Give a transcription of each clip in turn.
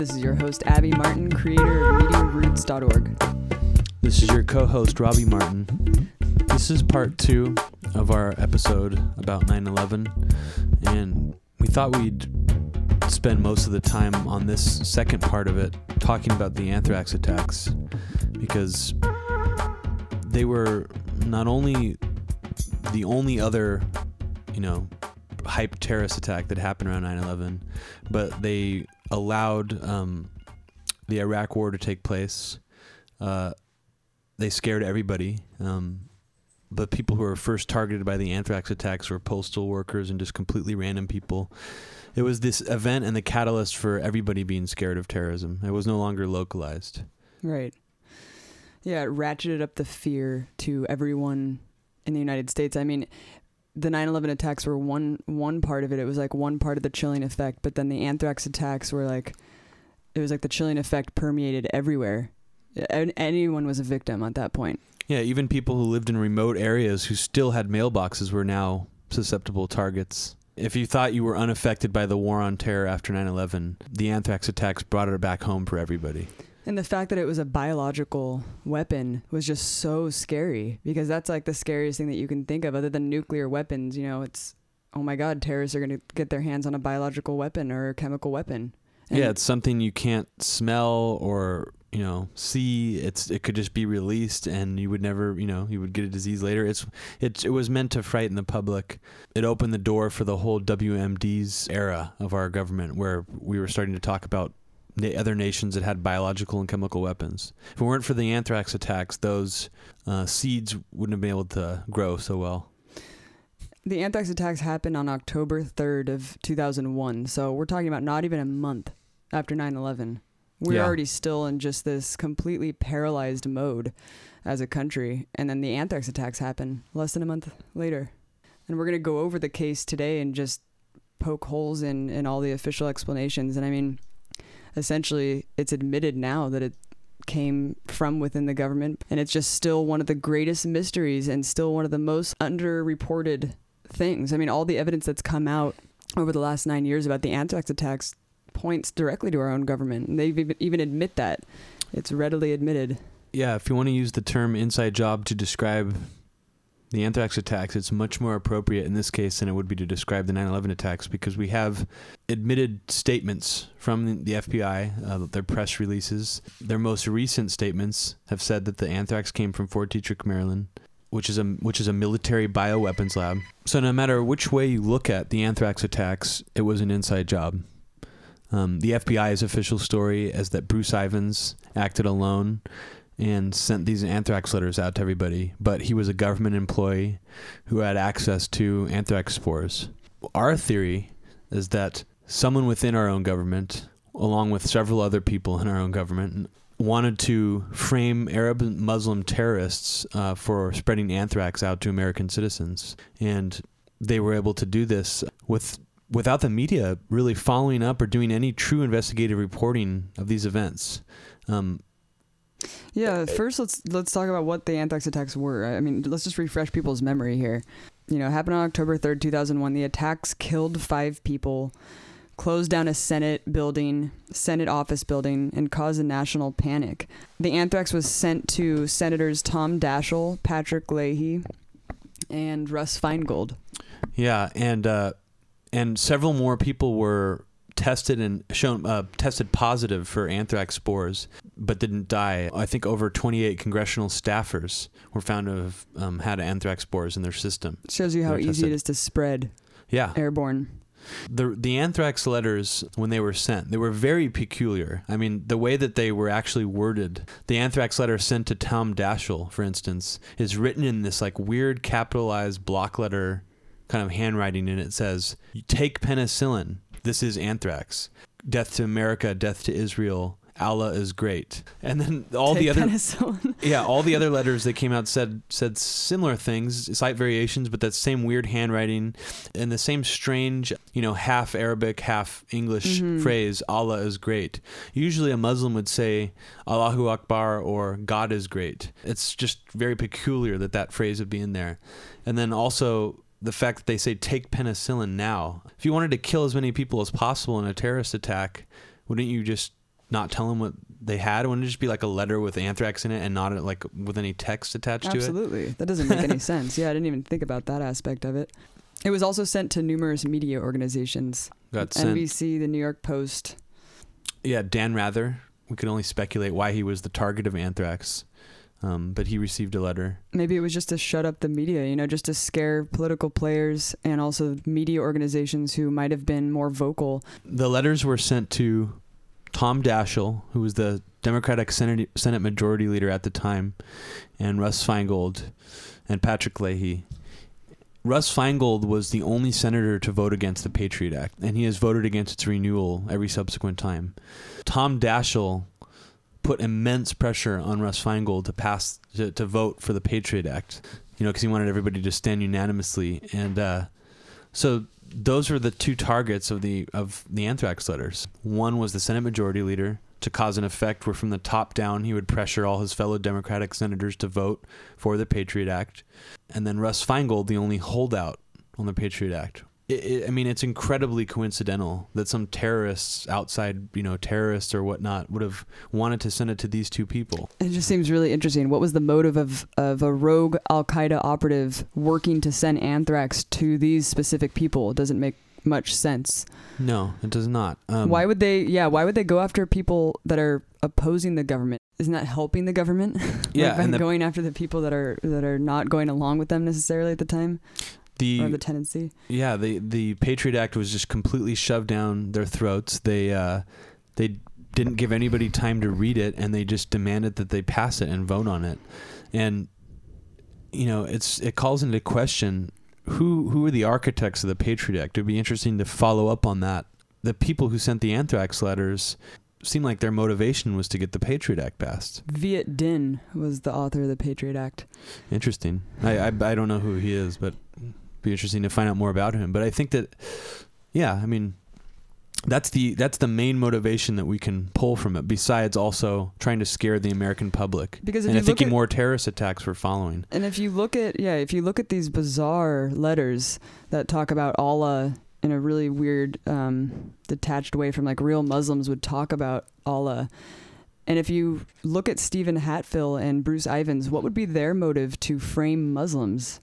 This is your host, Abby Martin, creator of MediaRoots.org. This is your co host, Robbie Martin. This is part two of our episode about 9 11. And we thought we'd spend most of the time on this second part of it talking about the anthrax attacks because they were not only the only other, you know, hype terrorist attack that happened around 9/11, but they allowed um, the Iraq War to take place. Uh, they scared everybody. Um, the people who were first targeted by the anthrax attacks were postal workers and just completely random people. It was this event and the catalyst for everybody being scared of terrorism. It was no longer localized. Right. Yeah, it ratcheted up the fear to everyone in the United States. I mean, the 9/11 attacks were one one part of it. It was like one part of the chilling effect, but then the anthrax attacks were like it was like the chilling effect permeated everywhere. A- Anyone was a victim at that point. Yeah, even people who lived in remote areas who still had mailboxes were now susceptible targets. If you thought you were unaffected by the war on terror after 9 11, the anthrax attacks brought it back home for everybody. And the fact that it was a biological weapon was just so scary because that's like the scariest thing that you can think of other than nuclear weapons. You know, it's, oh my God, terrorists are going to get their hands on a biological weapon or a chemical weapon. And yeah, it's something you can't smell or you know see. It's it could just be released, and you would never you know you would get a disease later. It's it it was meant to frighten the public. It opened the door for the whole WMD's era of our government, where we were starting to talk about na- other nations that had biological and chemical weapons. If it weren't for the anthrax attacks, those uh, seeds wouldn't have been able to grow so well. the anthrax attacks happened on October 3rd of 2001. So we're talking about not even a month after 9/11. We're Yeah. already still in just this completely paralyzed mode as a country, and then the anthrax attacks happen less than a month later. And we're going to go over the case today and just poke holes in in all the official explanations. And I mean, essentially, it's admitted now that it came from within the government, and it's just still one of the greatest mysteries and still one of the most underreported things. I mean, all the evidence that's come out over the last nine years about the anthrax attacks points directly to our own government. And they even, even admit that. It's readily admitted. Yeah, if you want to use the term inside job to describe the anthrax attacks, it's much more appropriate in this case than it would be to describe the 9 11 attacks because we have admitted statements from the FBI, uh, their press releases. Their most recent statements have said that the anthrax came from Fort Detrick, Maryland. Which is a which is a military bioweapons lab. So no matter which way you look at the anthrax attacks, it was an inside job. Um, the FBI's official story is that Bruce Ivins acted alone and sent these anthrax letters out to everybody, but he was a government employee who had access to anthrax spores. Our theory is that someone within our own government, along with several other people in our own government, wanted to frame Arab and Muslim terrorists uh, for spreading anthrax out to American citizens, and they were able to do this with without the media really following up or doing any true investigative reporting of these events. Um, Yeah, first let's let's talk about what the anthrax attacks were. I mean, let's just refresh people's memory here. You know, it happened on October 3rd, 2001. The attacks killed 5 people, closed down a Senate building, Senate office building, and caused a national panic. The anthrax was sent to Senators Tom Daschle, Patrick Leahy, and Russ Feingold. Yeah, and uh, and several more people were tested and shown uh, tested positive for anthrax spores, but didn't die. I think over 28 congressional staffers were found to have um, had anthrax spores in their system. Shows you how easy it tested. is to spread Yeah, airborne. The the anthrax letters when they were sent, they were very peculiar. I mean, the way that they were actually worded. The anthrax letter sent to Tom Daschle, for instance, is written in this like weird capitalized block letter kind of handwriting and it says, "Take penicillin. This is anthrax. Death to America, death to Israel." Allah is great. And then all Take the other penicillin. yeah, all the other letters that came out said said similar things, slight variations, but that same weird handwriting and the same strange, you know, half Arabic, half English Mhm. phrase, Allah is great. Usually a Muslim would say Allahu Akbar or God is great. It's just very peculiar that that phrase would be in there. And then also the fact that they say take penicillin now. If you wanted to kill as many people as possible in a terrorist attack, wouldn't you just not tell them what they had? Wouldn't it just be like a letter with anthrax in it and not like with any text attached to it? Absolutely. That doesn't make any sense. Yeah, I didn't even think about that aspect of it. It was also sent to numerous media organizations Got sent. NBC, the New York Post. Yeah, Dan Rather. We could only speculate why he was the target of anthrax, um, but he received a letter. Maybe it was just to shut up the media, you know, just to scare political players and also media organizations who might have been more vocal. The letters were sent to Tom Daschle, who was the Democratic Senate, Senate Majority Leader at the time, and Russ Feingold and Patrick Leahy. Russ Feingold was the only senator to vote against the Patriot Act, and he has voted against its renewal every subsequent time. Tom Daschle put immense pressure on Russ Feingold to pass to, to vote for the Patriot Act, you know, because he wanted everybody to stand unanimously, and uh, so those were the two targets of the of the anthrax letters. One was the Senate Majority Leader to cause an effect where from the top down he would pressure all his fellow Democratic senators to vote for the Patriot Act, and then Russ Feingold, the only holdout on the Patriot Act. It, it, I mean, it's incredibly coincidental that some terrorists outside, you know, terrorists or whatnot, would have wanted to send it to these two people. It just seems really interesting. What was the motive of, of a rogue Al Qaeda operative working to send anthrax to these specific people? It doesn't make much sense. No, it does not. Um, why would they, yeah, why would they go after people that are opposing the government? Isn't that helping the government? Yeah, like by and the- going after the people that are that are not going along with them necessarily at the time the or the tendency. Yeah, the the Patriot Act was just completely shoved down their throats. They uh, they didn't give anybody time to read it, and they just demanded that they pass it and vote on it. And you know, it's it calls into question who who are the architects of the Patriot Act. It'd be interesting to follow up on that. The people who sent the anthrax letters seemed like their motivation was to get the Patriot Act passed. Viet Dinh was the author of the Patriot Act. Interesting. I, I I don't know who he is, but be interesting to find out more about him. But I think that, yeah, I mean, that's the that's the main motivation that we can pull from it. Besides also trying to scare the American public, Because if and you thinking at, more terrorist attacks were following. and if you look at yeah, if you look at these bizarre letters that talk about Allah in a really weird, um, detached way from like real Muslims would talk about Allah. And if you look at Stephen Hatfill and Bruce Ivins, what would be their motive to frame Muslims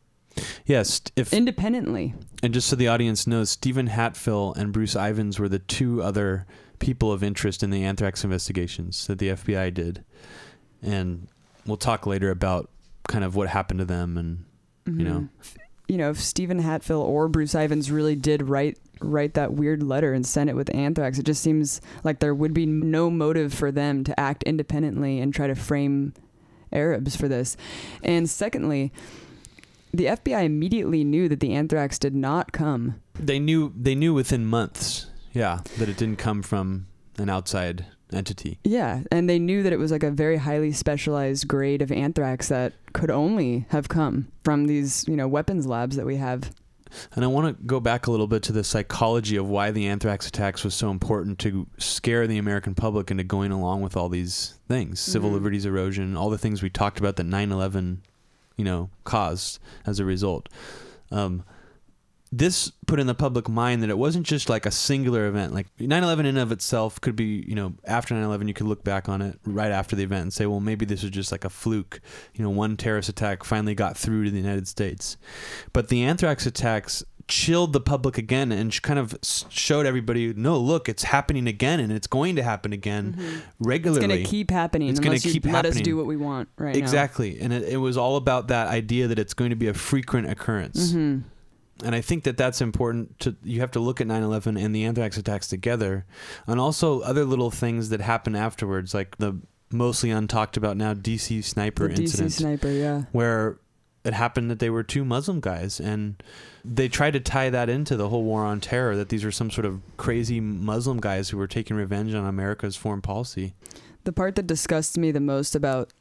Yes, if independently? and just so the audience knows, Stephen Hatfill and Bruce Ivins were the two other people of interest in the anthrax investigations that the FBI did, and we'll talk later about kind of what happened to them and You know. Mhm. you know, if Stephen Hatfill or Bruce Ivins really did write write that weird letter and send it with anthrax, it just seems like there would be no motive for them to act independently and try to frame Arabs for this. And secondly, the FBI immediately knew that the anthrax did not come. they knew they knew within months, yeah, that it didn't come from an outside entity. Yeah, and they knew that it was like a very highly specialized grade of anthrax that could only have come from these, you know, weapons labs that we have. And I want to go back a little bit to the psychology of why the anthrax attacks was so important to scare the American public into going along with all these things, civil Mhm. liberties erosion, all the things we talked about that 9/11, you know, caused as a result. Um, this put in the public mind that it wasn't just like a singular event. Like 9/11 in and of itself could be, you know, after 9/11 you could look back on it right after the event and say, well, maybe this was just like a fluke. You know, one terrorist attack finally got through to the United States. But the anthrax attacks chilled the public again and kind of showed everybody, no, look, it's happening again and it's going to happen again It's regularly. It's going to keep happening It's unless you keep let us do what we want right exactly. And it, it was all about that idea that it's going to be a frequent occurrence. now. hmm and I think that that's important to you have to look at 9/11 and the anthrax attacks together and also other little things that happen afterwards like the mostly untalked about now DC sniper the incident DC sniper, yeah. where it happened that they were two Muslim guys and they tried to tie that into the whole war on terror that these were some sort of crazy Muslim guys who were taking revenge on America's foreign policy. The part that disgusts me the most about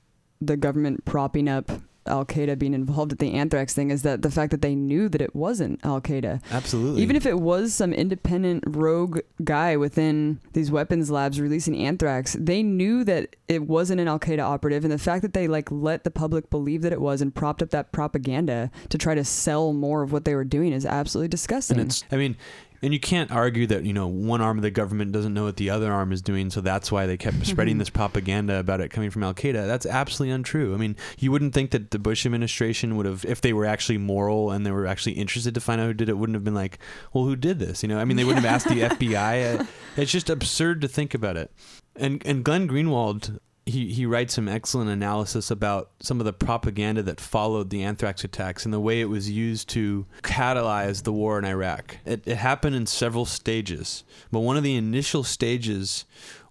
the government propping up Al Qaeda being involved at the anthrax thing is that the fact that they knew that it wasn't Al Qaeda. Absolutely. Even if it was some independent rogue guy within these weapons labs releasing anthrax, they knew that it wasn't an Al Qaeda operative, and the fact that they like let the public believe that it was and propped up that propaganda to try to sell more of what they were doing is absolutely disgusting. and it's I mean and you can't argue that you know one arm of the government doesn't know what the other arm is doing, so that's why they kept spreading mm-hmm. this propaganda about it coming from Al Qaeda. That's absolutely untrue. I mean, you wouldn't think that the Bush administration would have, if they were actually moral and they were actually interested to find out who did it, wouldn't have been like, well, who did this? You know, I mean, they wouldn't have asked the FBI. It's just absurd to think about it. And and Glenn Greenwald. He, he writes some excellent analysis about some of the propaganda that followed the anthrax attacks and the way it was used to catalyze the war in Iraq. It, it happened in several stages, but one of the initial stages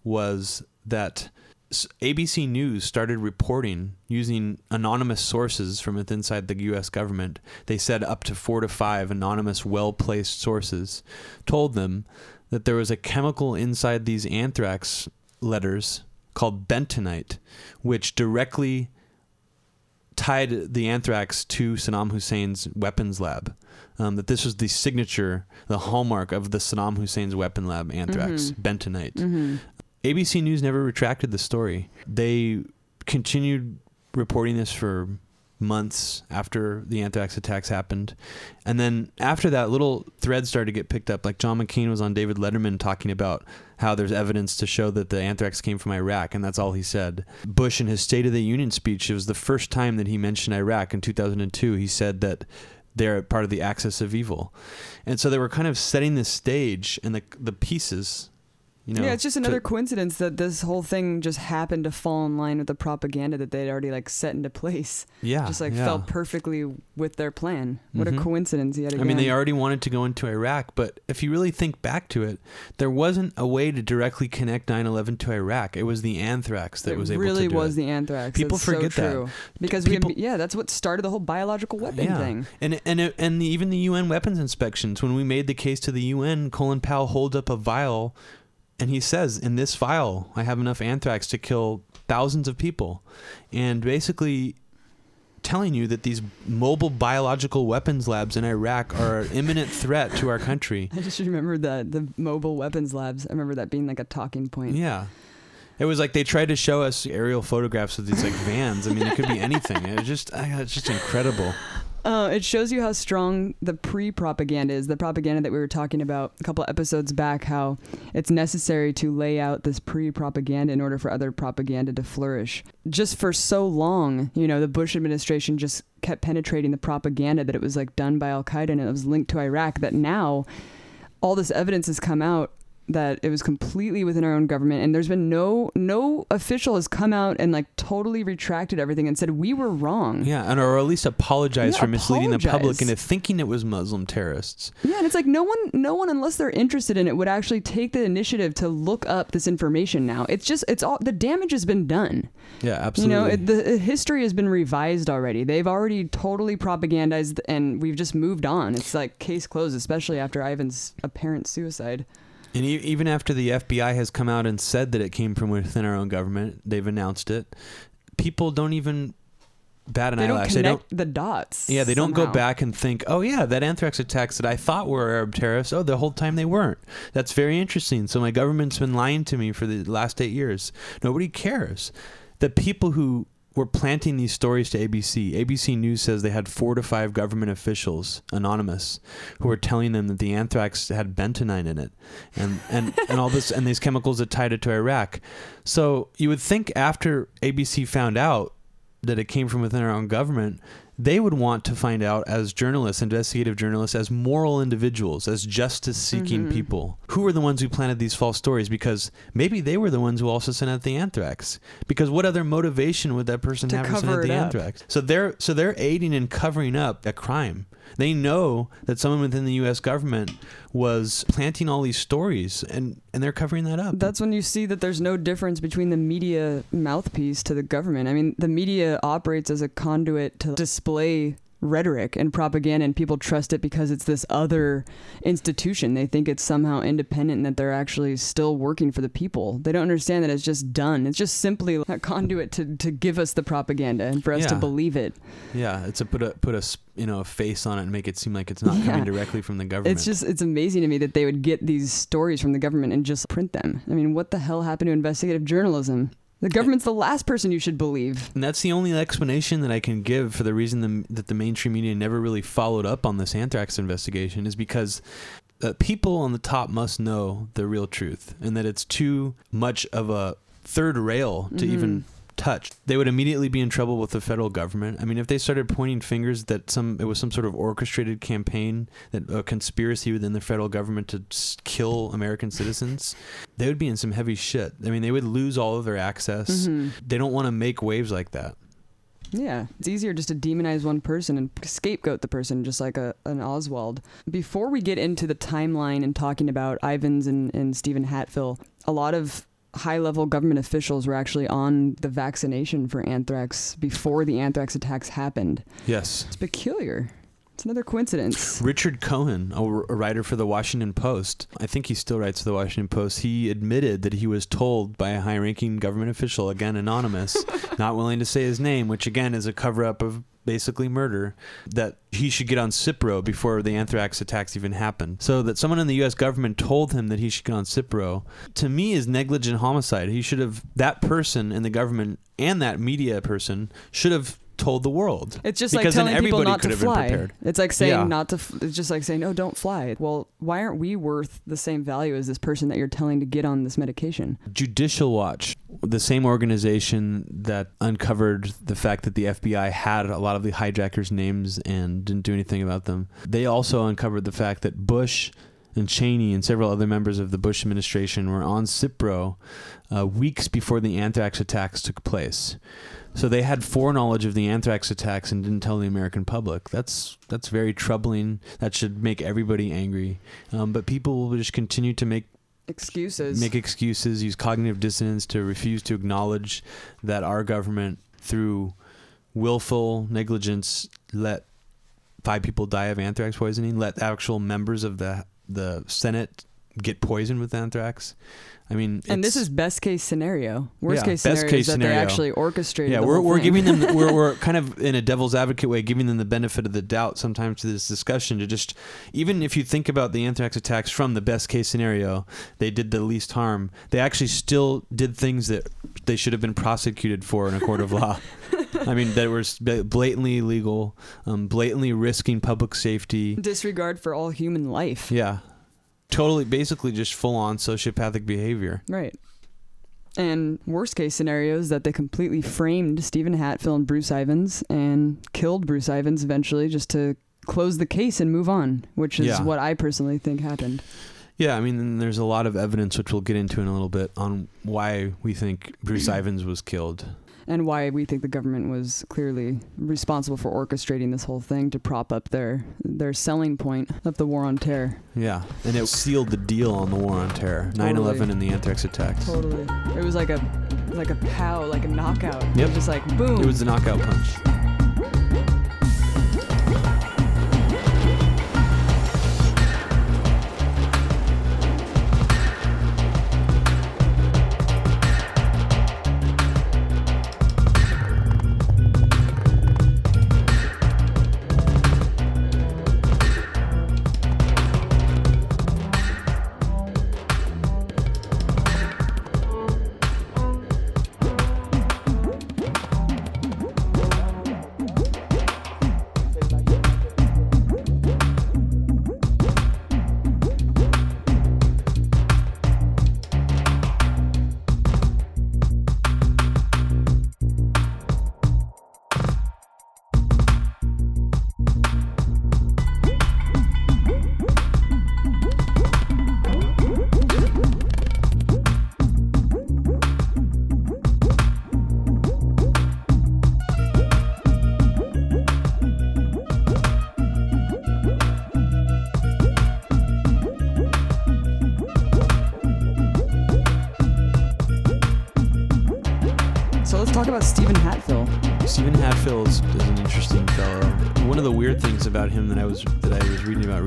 was that ABC News started reporting using anonymous sources from inside the U.S. government. They said up to four to five anonymous, well placed sources told them that there was a chemical inside these anthrax letters called bentonite, which directly tied the anthrax to Saddam Hussein's weapons lab. Um, that this was the signature, the hallmark of the Saddam Hussein's weapon lab anthrax, Mhm. bentonite. Mhm. ABC News never retracted the story. They continued reporting this for months after the anthrax attacks happened. And then after that, little threads started to get picked up. Like John McCain was on David Letterman talking about how there's evidence to show that the anthrax came from Iraq, and that's all he said. Bush, in his State of the Union speech, it was the first time that he mentioned Iraq in 2002. He said that they're part of the axis of evil. And so they were kind of setting the stage and the, the pieces. You know, yeah, it's just to- another coincidence that this whole thing just happened to fall in line with the propaganda that they'd already like set into place. yeah, just like yeah. fell perfectly with their plan. What Mhm. a coincidence yet again. I mean, they already wanted to go into Iraq, but if you really think back to it, there wasn't a way to directly connect 9/11 to Iraq. It was the anthrax that it was able really to do was it. Really was the anthrax. People That's so forget that. because People- we yeah, that's what started the whole biological weapon Yeah. thing. And and it- and the, even the UN weapons inspections. When we made the case to the UN, Colin Powell holds up a vial, and he says, "In this vial, I have enough anthrax to kill thousands of people," and basically telling you that these mobile biological weapons labs in Iraq are an imminent threat to our country. I just remember that the mobile weapons labs. I remember that being like a talking point. Yeah. It was like they tried to show us aerial photographs of these like vans. I mean, it could be anything. It was just, I- it's just incredible. Uh, it shows you how strong the pre-propaganda is. The propaganda that we were talking about a couple episodes back. How it's necessary to lay out this pre-propaganda in order for other propaganda to flourish. Just for so long, you know, the Bush administration just kept penetrating the propaganda that it was like done by Al Qaeda and it was linked to Iraq. That now, all this evidence has come out that it was completely within our own government and there's been no no official has come out and like totally retracted everything and said we were wrong Yeah, and or at least apologize Yeah, for misleading the public into thinking it was Muslim terrorists. Yeah, and it's like no one, no one, unless they're interested in it, would actually take the initiative to look up this information. Now it's just, it's all the damage has been done. Yeah, absolutely. You know, it, the history has been revised already. They've already totally propagandized, and we've just moved on. It's like case closed, especially after Ivins's apparent suicide. And e- even after the FBI has come out and said that it came from within our own government, they've announced it. People don't even bat an They don't eyelash. connect They don't. the dots. Yeah, they don't go back and think, oh yeah, that anthrax attacks that I thought were Arab terrorists. Oh, the whole time they weren't. That's very interesting. So my government's been lying to me for the last eight years. Nobody cares. The people who were planting these stories to ABC, ABC News says they had four to five government officials, anonymous, who were telling them that the anthrax had bentonite in it, and and and all this and these chemicals that tied it to Iraq. So you would think after ABC found out that it came from within our own government, they would want to find out as journalists, investigative journalists, as moral individuals, as justice seeking Mhm. people, who were the ones who planted these false stories because maybe they were the ones who also sent out the anthrax. Because what other motivation would that person To have to send out the up. anthrax? So they're so they're aiding and covering up a crime. They know that someone within the U.S. government was planting all these stories, and, and they're covering that up. That's when you see that there's no difference between the media mouthpiece to the government. I mean, the media operates as a conduit to display rhetoric and propaganda and people trust it because it's this other institution. They think it's somehow independent and that they're actually still working for the people. They don't understand that it's just done. It's just simply a conduit to, to give us the propaganda and for us yeah. to believe it. Yeah it's a put a put a you know a face on it and make it seem like it's not yeah. coming directly from the government. it's just it's amazing to me that they would get these stories from the government and just print them. I mean what the hell happened to investigative journalism the government's the last person you should believe. And that's the only explanation that I can give for the reason the, that the mainstream media never really followed up on this anthrax investigation is because uh, people on the top must know the real truth and that it's too much of a third rail to mm-hmm. even touched, they would immediately be in trouble with the federal government. I mean, if they started pointing fingers that some it was some sort of orchestrated campaign, that a conspiracy within the federal government to kill American citizens, they would be in some heavy shit. I mean, they would lose all of their access. Mm-hmm. They don't want to make waves like that. Yeah, it's easier just to demonize one person and scapegoat the person, just like a, an Oswald. Before we get into the timeline and talking about Ivins and, and Stephen Hatfill, a lot of high level government officials were actually on the vaccination for anthrax before the anthrax attacks happened. Yes. It's peculiar. It's another coincidence. Richard Cohen, a, writer for the Washington Post, I think he still writes for the Washington Post, he admitted that he was told by a high ranking government official, again anonymous, not willing to say his name, which again is a cover up of basically murder, that he should get on Cipro before the anthrax attacks even happened. So that someone in the U.S. government told him that he should get on Cipro, to me, is negligent homicide. He should have, that person in the government and that media person should have told the world. It's just because like telling people not to fly. It's like saying yeah. not to. F- it's just like saying, "Oh, don't fly." Well, why aren't we worth the same value as this person that you're telling to get on this medication? Judicial Watch, the same organization that uncovered the fact that the FBI had a lot of the hijackers' names and didn't do anything about them. They also uncovered the fact that Bush and Cheney and several other members of the Bush administration were on Cipro uh, weeks before the anthrax attacks took place. So they had foreknowledge of the anthrax attacks and didn't tell the American public. That's that's very troubling. That should make everybody angry. Um, but people will just continue to make excuses, make excuses, use cognitive dissonance to refuse to acknowledge that our government, through willful negligence, let five people die of anthrax poisoning. Let actual members of the the Senate get poisoned with anthrax. I mean, and this is best case scenario. Worst yeah, case scenario best case is that scenario. they actually orchestrated. Yeah, we're we're giving them we're we're kind of in a devil's advocate way, giving them the benefit of the doubt sometimes to this discussion to just even if you think about the anthrax attacks from the best case scenario, they did the least harm. They actually still did things that they should have been prosecuted for in a court of law. I mean, that was blatantly illegal, um, blatantly risking public safety, disregard for all human life. Yeah, totally basically just full on sociopathic behavior. Right. And worst case scenario is that they completely framed Stephen Hatfill and Bruce Ivins and killed Bruce Ivins eventually just to close the case and move on, which is yeah. what I personally think happened. Yeah, I mean, there's a lot of evidence, which we'll get into in a little bit, on why we think Bruce Ivins was killed and why we think the government was clearly responsible for orchestrating this whole thing to prop up their their selling point of the war on terror. Yeah, and it sealed the deal on the war on terror, totally. 9/11 and the anthrax attacks. Totally, it was like a like a pow, like a knockout. Yep. It was just like boom. It was a knockout punch.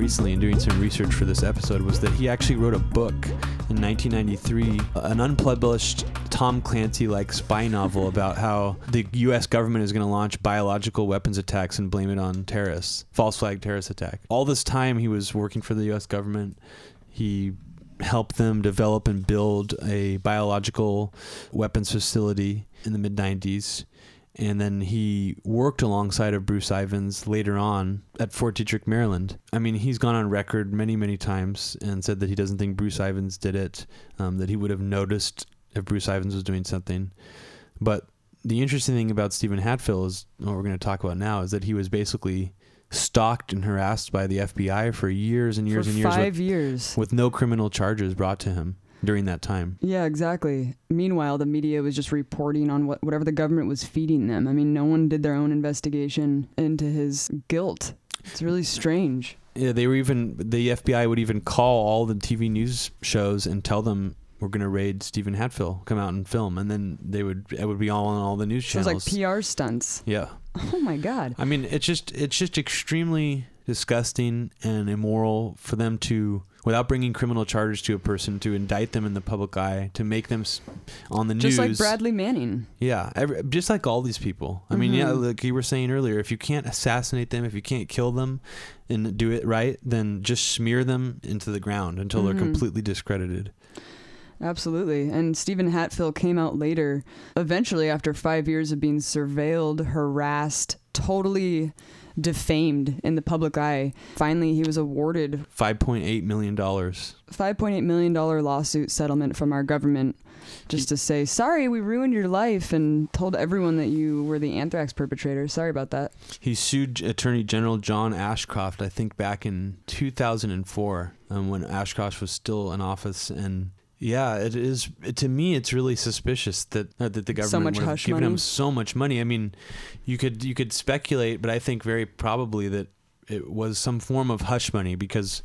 Recently and doing some research for this episode was that he actually wrote a book in 1993, an unpublished Tom Clancy-like spy novel about how the U.S. government is going to launch biological weapons attacks and blame it on terrorists, false flag terrorist attack. All this time, he was working for the U.S. government. He helped them develop and build a biological weapons facility in the mid 90s. And then he worked alongside of Bruce Ivins later on at Fort Detrick, Maryland. I mean, he's gone on record many, many times and said that he doesn't think Bruce Ivins did it, um, that he would have noticed if Bruce Ivins was doing something. But the interesting thing about Stephen Hatfill is what we're going to talk about now is that he was basically stalked and harassed by the FBI for years and years For and years five with, years. with no criminal charges brought to him during that time. Yeah, exactly. Meanwhile, the media was just reporting on what whatever the government was feeding them. I mean, no one did their own investigation into his guilt. It's really strange. Yeah, they were even the FBI would even call all the TV news shows and tell them we're going to raid Stephen Hatfill, come out and film, and then they would it would be all on all the news channels. it's like PR stunts. yeah, Oh my god. I mean it's just it's just extremely disgusting and immoral for them to without bringing criminal charges to a person to indict them in the public eye to make them on the Just news just like Bradley Manning. Yeah, every, just like all these people. I mean, yeah, Mhm. like you were saying earlier, if you can't assassinate them, if you can't kill them and do it right, then just smear them into the ground until Mhm. they're completely discredited. Absolutely. And Stephen Hatfill came out later, eventually after five years of being surveilled, harassed, totally defamed in the public eye. Finally, he was awarded $5.8 million. $5.8 million lawsuit settlement from our government just to say, sorry, we ruined your life and told everyone that you were the anthrax perpetrator. Sorry about that. He sued Attorney General John Ashcroft, I think back in 2004, um, when Ashcroft was still in office. And yeah, it is, to me, it's really suspicious that, uh, that the government So much hush given money. him so much money. I mean, you could, you could speculate, but I think very probably that it was some form of hush money because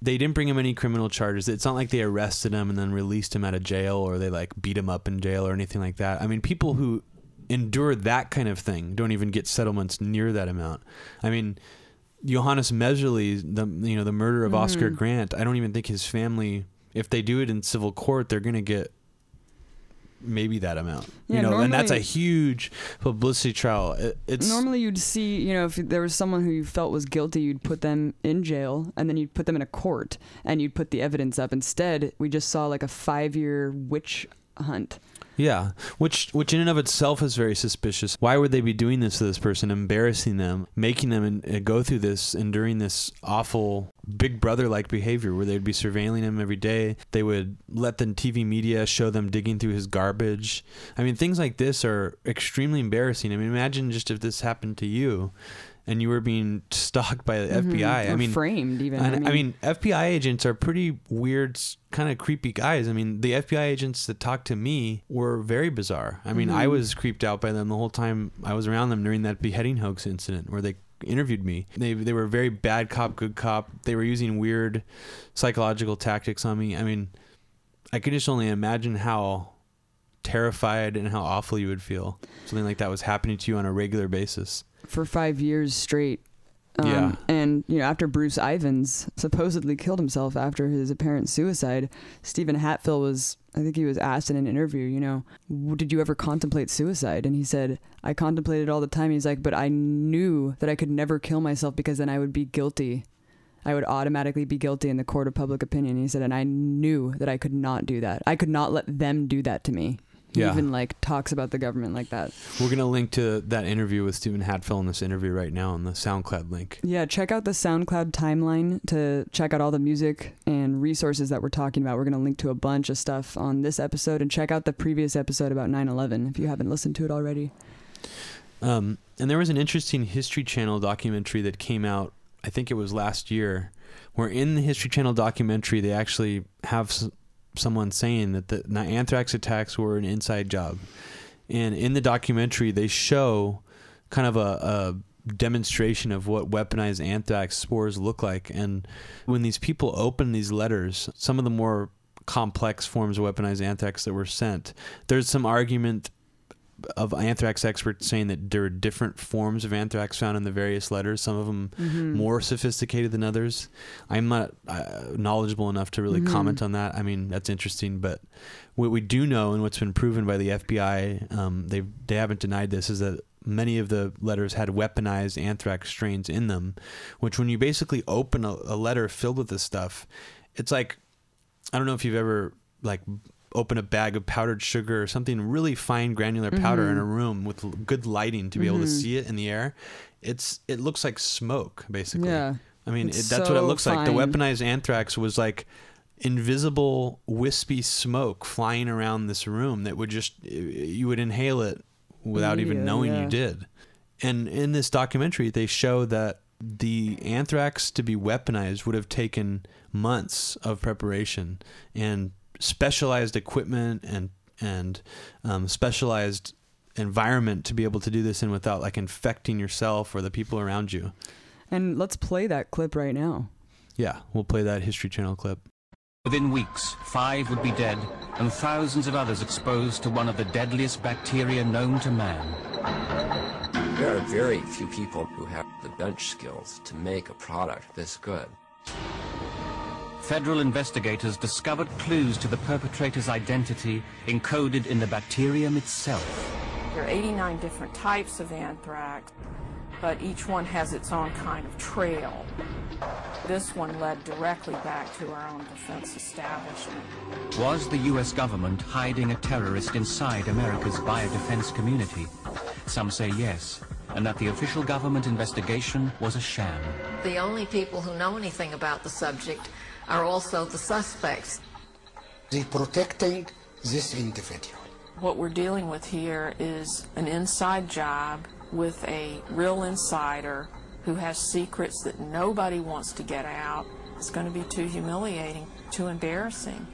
they didn't bring him any criminal charges. It's not like they arrested him and then released him out of jail or they like beat him up in jail or anything like that. I mean, people who endure that kind of thing don't even get settlements near that amount. I mean, Johannes Mehserle, the you know the murder of Oscar Mhm. Grant. I don't even think his family, if they do it in civil court, they're gonna get maybe that amount. Yeah, you know, and that's a huge publicity trial. It, it's Normally, you'd see, you know, if there was someone who you felt was guilty, you'd put them in jail and then you'd put them in a court and you'd put the evidence up. Instead, we just saw like a five year witch hunt. Yeah, which which in and of itself is very suspicious. Why would they be doing this to this person, embarrassing them, making them in, uh, go through this, enduring this awful Big Brother like behavior, where they'd be surveilling him every day. They would let the TV media show them digging through his garbage. I mean, things like this are extremely embarrassing. I mean, imagine just if this happened to you, and you were being stalked by the Mhm. FBI. I mean, framed even. and, I mean, FBI agents are pretty weird, kind of creepy guys. I mean, the FBI agents that talked to me were very bizarre. I mean, I Mhm. was creeped out by them the whole time I was around them during that beheading hoax incident where they interviewed me. They they were very bad cop, good cop. They were using weird psychological tactics on me. I mean, I can just only imagine how terrified and how awful you would feel. Something like that was happening to you on a regular basis. For five years straight. Um, Yeah. And, you know, after Bruce Ivins supposedly killed himself after his apparent suicide, Stephen Hatfill was, I think he was asked in an interview, you know, did you ever contemplate suicide? And he said, I contemplated all the time. He's like, but I knew that I could never kill myself because then I would be guilty. I would automatically be guilty in the court of public opinion. He said, and I knew that I could not do that. I could not let them do that to me. Yeah. even like talks about the government like that. We're gonna link to that interview with Stephen Hatfill in this interview right now on the SoundCloud link. Yeah, check out the SoundCloud timeline to check out all the music and resources that we're talking about. We're going to link to a bunch of stuff on this episode and check out the previous episode about 9 11 if you haven't listened to it already. Um, and there was an interesting History Channel documentary that came out. I think it was last year, where in the History Channel documentary they actually have someone saying that the, the anthrax attacks were an inside job, and in the documentary they show kind of a, a demonstration of what weaponized anthrax spores look like, and when these people open these letters, some of the more complex forms of weaponized anthrax that were sent, there's some argument of anthrax experts saying that there are different forms of anthrax found in the various letters. Some of them Mhm. more sophisticated than others. I'm not uh, knowledgeable enough to really Mhm. comment on that. I mean, that's interesting, but what we do know and what's been proven by the FBI, um, they they haven't denied this, is that many of the letters had weaponized anthrax strains in them. Which, when you basically open a, a letter filled with this stuff, it's like I don't know if you've ever like open a bag of powdered sugar or something really fine granular powder in Mhm. a room with good lighting to be able to Mhm. see it in the air. It's it looks like smoke basically. Yeah. I mean, it, that's what it so looks like. The weaponized anthrax was like invisible, wispy smoke flying around this room that would just you would inhale it without even knowing yeah. you did. And in this documentary, they show that the anthrax to be weaponized would have taken months of preparation and specialized equipment and and um, specialized environment to be able to do this in without like infecting yourself or the people around you. And let's play that clip right now. Yeah, we'll play that History Channel clip. Within weeks, five would be dead and thousands of others exposed to one of the deadliest bacteria known to man. There are very few people who have the bench skills to make a product this good. Federal investigators discovered clues to the perpetrator's identity encoded in the bacterium itself. There are 89 different types of anthrax, but each one has its own kind of trail. This one led directly back to our own defense establishment. Was the US government hiding a terrorist inside America's biodefense community? Some say yes, and that the official government investigation was a sham. The only people who know anything about the subject are also the suspects. They protecting this individual. What we're dealing with here is an inside job with a real insider who has secrets that nobody wants to get out. It's going to be too humiliating, too embarrassing.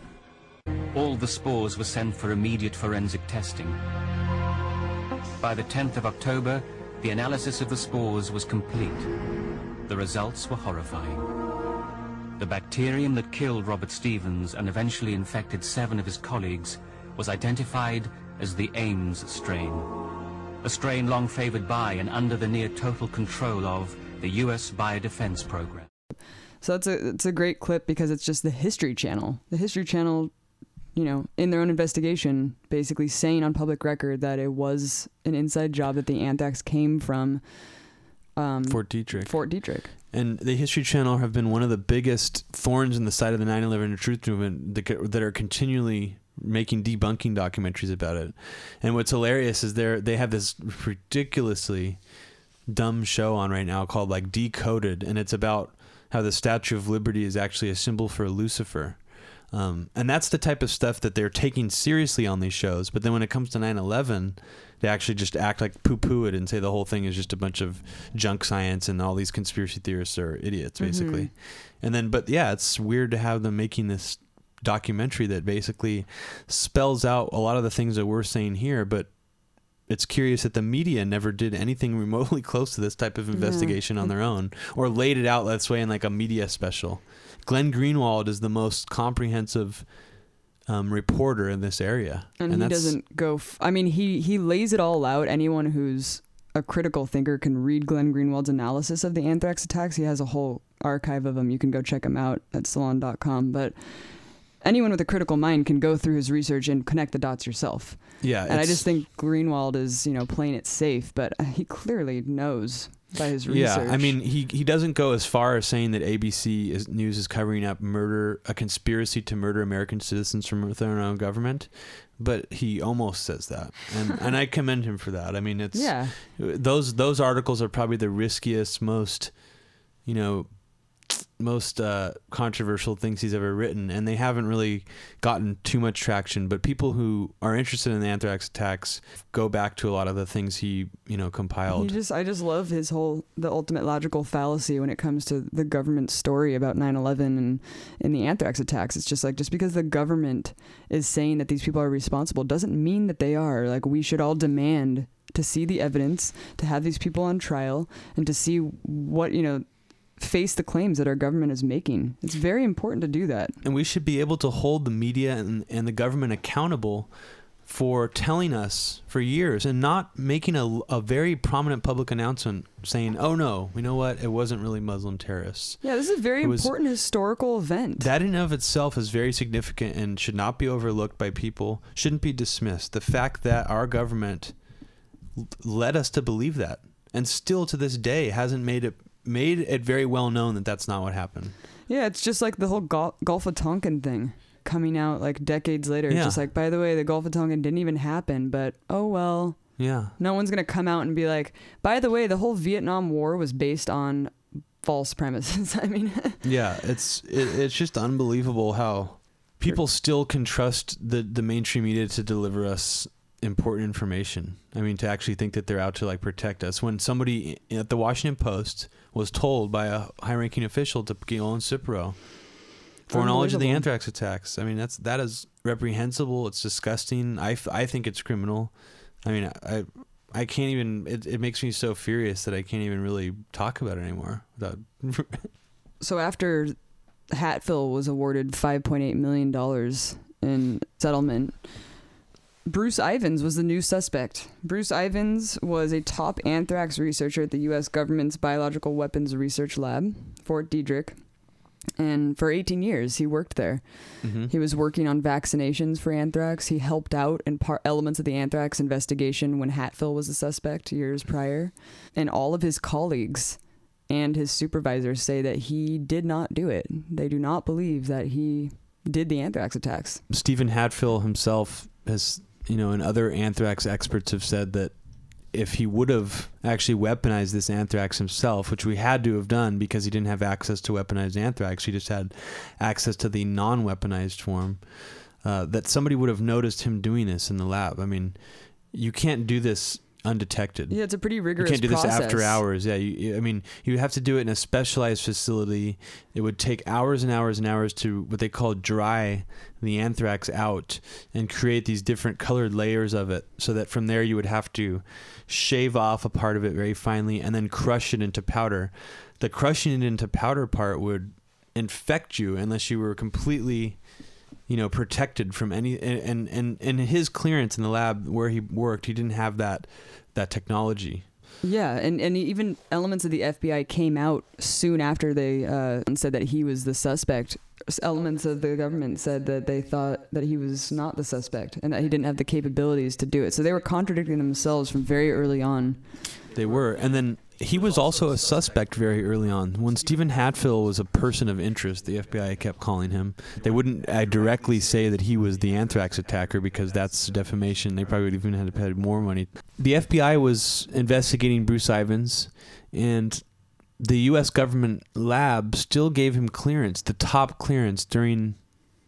All the spores were sent for immediate forensic testing. By the 10th of October, the analysis of the spores was complete. The results were horrifying. The bacterium that killed Robert Stevens and eventually infected seven of his colleagues was identified as the Ames strain, a strain long favored by and under the near total control of the U.S. Biodefense Program. So that's a it's a great clip because it's just the History Channel. The History Channel, you know, in their own investigation, basically saying on public record that it was an inside job that the anthrax came from um, Fort Detrick. Fort Detrick. And the History Channel have been one of the biggest thorns in the side of the 9 11 truth movement that, that are continually making debunking documentaries about it. And what's hilarious is they they have this ridiculously dumb show on right now called like Decoded, and it's about how the Statue of Liberty is actually a symbol for Lucifer. Um, and that's the type of stuff that they're taking seriously on these shows. But then when it comes to 9 11, they actually just act like poo poo it and say the whole thing is just a bunch of junk science and all these conspiracy theorists are idiots, basically. And then, but yeah, it's weird to have them making this documentary that basically spells out a lot of the things that we're saying here, but it's curious that the media never did anything remotely close to this type of investigation on their own or laid it out that way in like a media special. Glenn Greenwald is the most comprehensive um, reporter in this area, and, he doesn't go. F- I mean, he he lays it all out. Anyone who's a critical thinker can read Glenn Greenwald's analysis of the anthrax attacks. He has a whole archive of them. You can go check him out at salon.com. But anyone with a critical mind can go through his research and connect the dots yourself. Yeah, and I just think Greenwald is, you know, playing it safe, but uh, he clearly knows by his research. Yeah, I mean, he he doesn't go as far as saying that ABC is, News is covering up murder, a conspiracy to murder American citizens from within our own government, but he almost says that, and and I commend him for that. I mean, it's Yeah. those those articles are probably the riskiest, most you know, most uh, controversial things he's ever written, and they haven't really gotten too much traction. But people who are interested in the anthrax attacks go back to a lot of the things he you know compiled. He just I just love his whole the ultimate logical fallacy when it comes to the government story about 9/11 and and the anthrax attacks. It's just like just because the government is saying that these people are responsible doesn't mean that they are. Like we should all demand to see the evidence, to have these people on trial and to see what, you know, face the claims that our government is making. It's very important to do that. and we should be able to hold the media and, and the government accountable for telling us for years and not making a, a very prominent public announcement saying, "Oh no, you know what? It wasn't really Muslim terrorists." Yeah, this is a very It was- important historical event. That in and of itself is very significant and should not be overlooked by people. Shouldn't be dismissed. The fact that our government led us to believe that, and still to this day hasn't made it made it very well known that that's not what happened. yeah, it's just like the whole Gul- Gulf of Tonkin thing coming out like decades later. It's just like, by the way, the Gulf of Tonkin didn't even happen, but oh well. Yeah. No one's gonna come out and be like, by the way, the whole Vietnam War was based on false premises. I mean, Yeah, it's it, it's just unbelievable how people still can trust the the mainstream media to deliver us important information. I mean, to actually think that they're out to like protect us. When somebody at the Washington Post was told by a high-ranking official to kill Cipro foreknowledge of the anthrax attacks. I mean, that's that is reprehensible. It's disgusting. I, I think it's criminal. I mean, I I can't even. It, it makes me so furious that I can't even really talk about it anymore without so after Hatfill was awarded 5.8 million dollars in settlement, Bruce Ivins was the new suspect. Bruce Ivins was a top anthrax researcher at the U.S. government's Biological Weapons Research Lab, Fort Detrick. And for 18 years, he worked there. Mhm. He was working on vaccinations for anthrax. He helped out in part elements of the anthrax investigation when Hatfill was a suspect years prior. And all of his colleagues and his supervisors say that he did not do it. They do not believe that he did the anthrax attacks. Stephen Hatfill himself has, you know, and other anthrax experts have said that if he would have actually weaponized this anthrax himself, which we had to have done because he didn't have access to weaponized anthrax, he just had access to the non weaponized form, uh, that somebody would have noticed him doing this in the lab. I mean, you can't do this undetected. Yeah, it's a pretty rigorous. You can't do this after hours. Yeah, you, you- I mean, you have to do it in a specialized facility. It would take hours and hours and hours to what they call dry the anthrax out and create these different colored layers of it, so that from there you would have to shave off a part of it very finely and then crush it into powder. The crushing it into powder part would infect you unless you were completely you know protected from any and and and his clearance in the lab where he worked he didn't have that that technology Yeah, and, and even elements of the FBI came out soon after they uh, said that he was the suspect. Elements of the government said that they thought that he was not the suspect and that he didn't have the capabilities to do it. So they were contradicting themselves from very early on. They were. And then he was also a suspect very early on. When Stephen Hatfill was a person of interest, the FBI kept calling him. They wouldn't uh, directly say that he was the anthrax attacker because that's defamation. They probably would even have paid more money. The FBI was investigating Bruce Ivins, and the U.S. government lab still gave him clearance, the top clearance during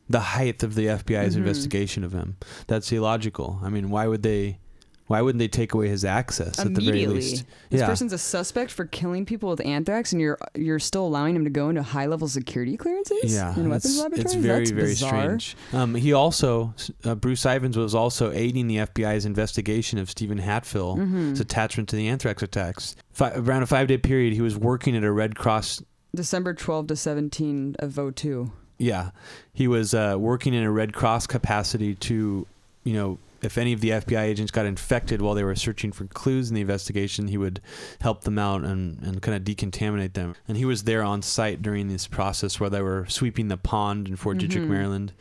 the height of the FBI's Mhm. investigation of him. That's illogical. I mean, why would they? Why wouldn't they take away his access at the very Immediately, least? this yeah. person's a suspect for killing people with anthrax, and you're you're still allowing him to go into high level security clearances Yeah, in it's, weapons laboratories. it's very That's very bizarre. strange. Um, he also uh, Bruce Ivins was also aiding the FBI's investigation of Stephen Hatfill's Mhm. attachment to the anthrax attacks. Fi- around a five day period, he was working at a Red Cross. December 12 to 17 of 02. Yeah, he was uh, working in a Red Cross capacity to, you know. If any of the FBI agents got infected while they were searching for clues in the investigation, he would help them out and, and kind of decontaminate them. And he was there on site during this process where they were sweeping the pond in Fort Detrick, Mhm. Maryland,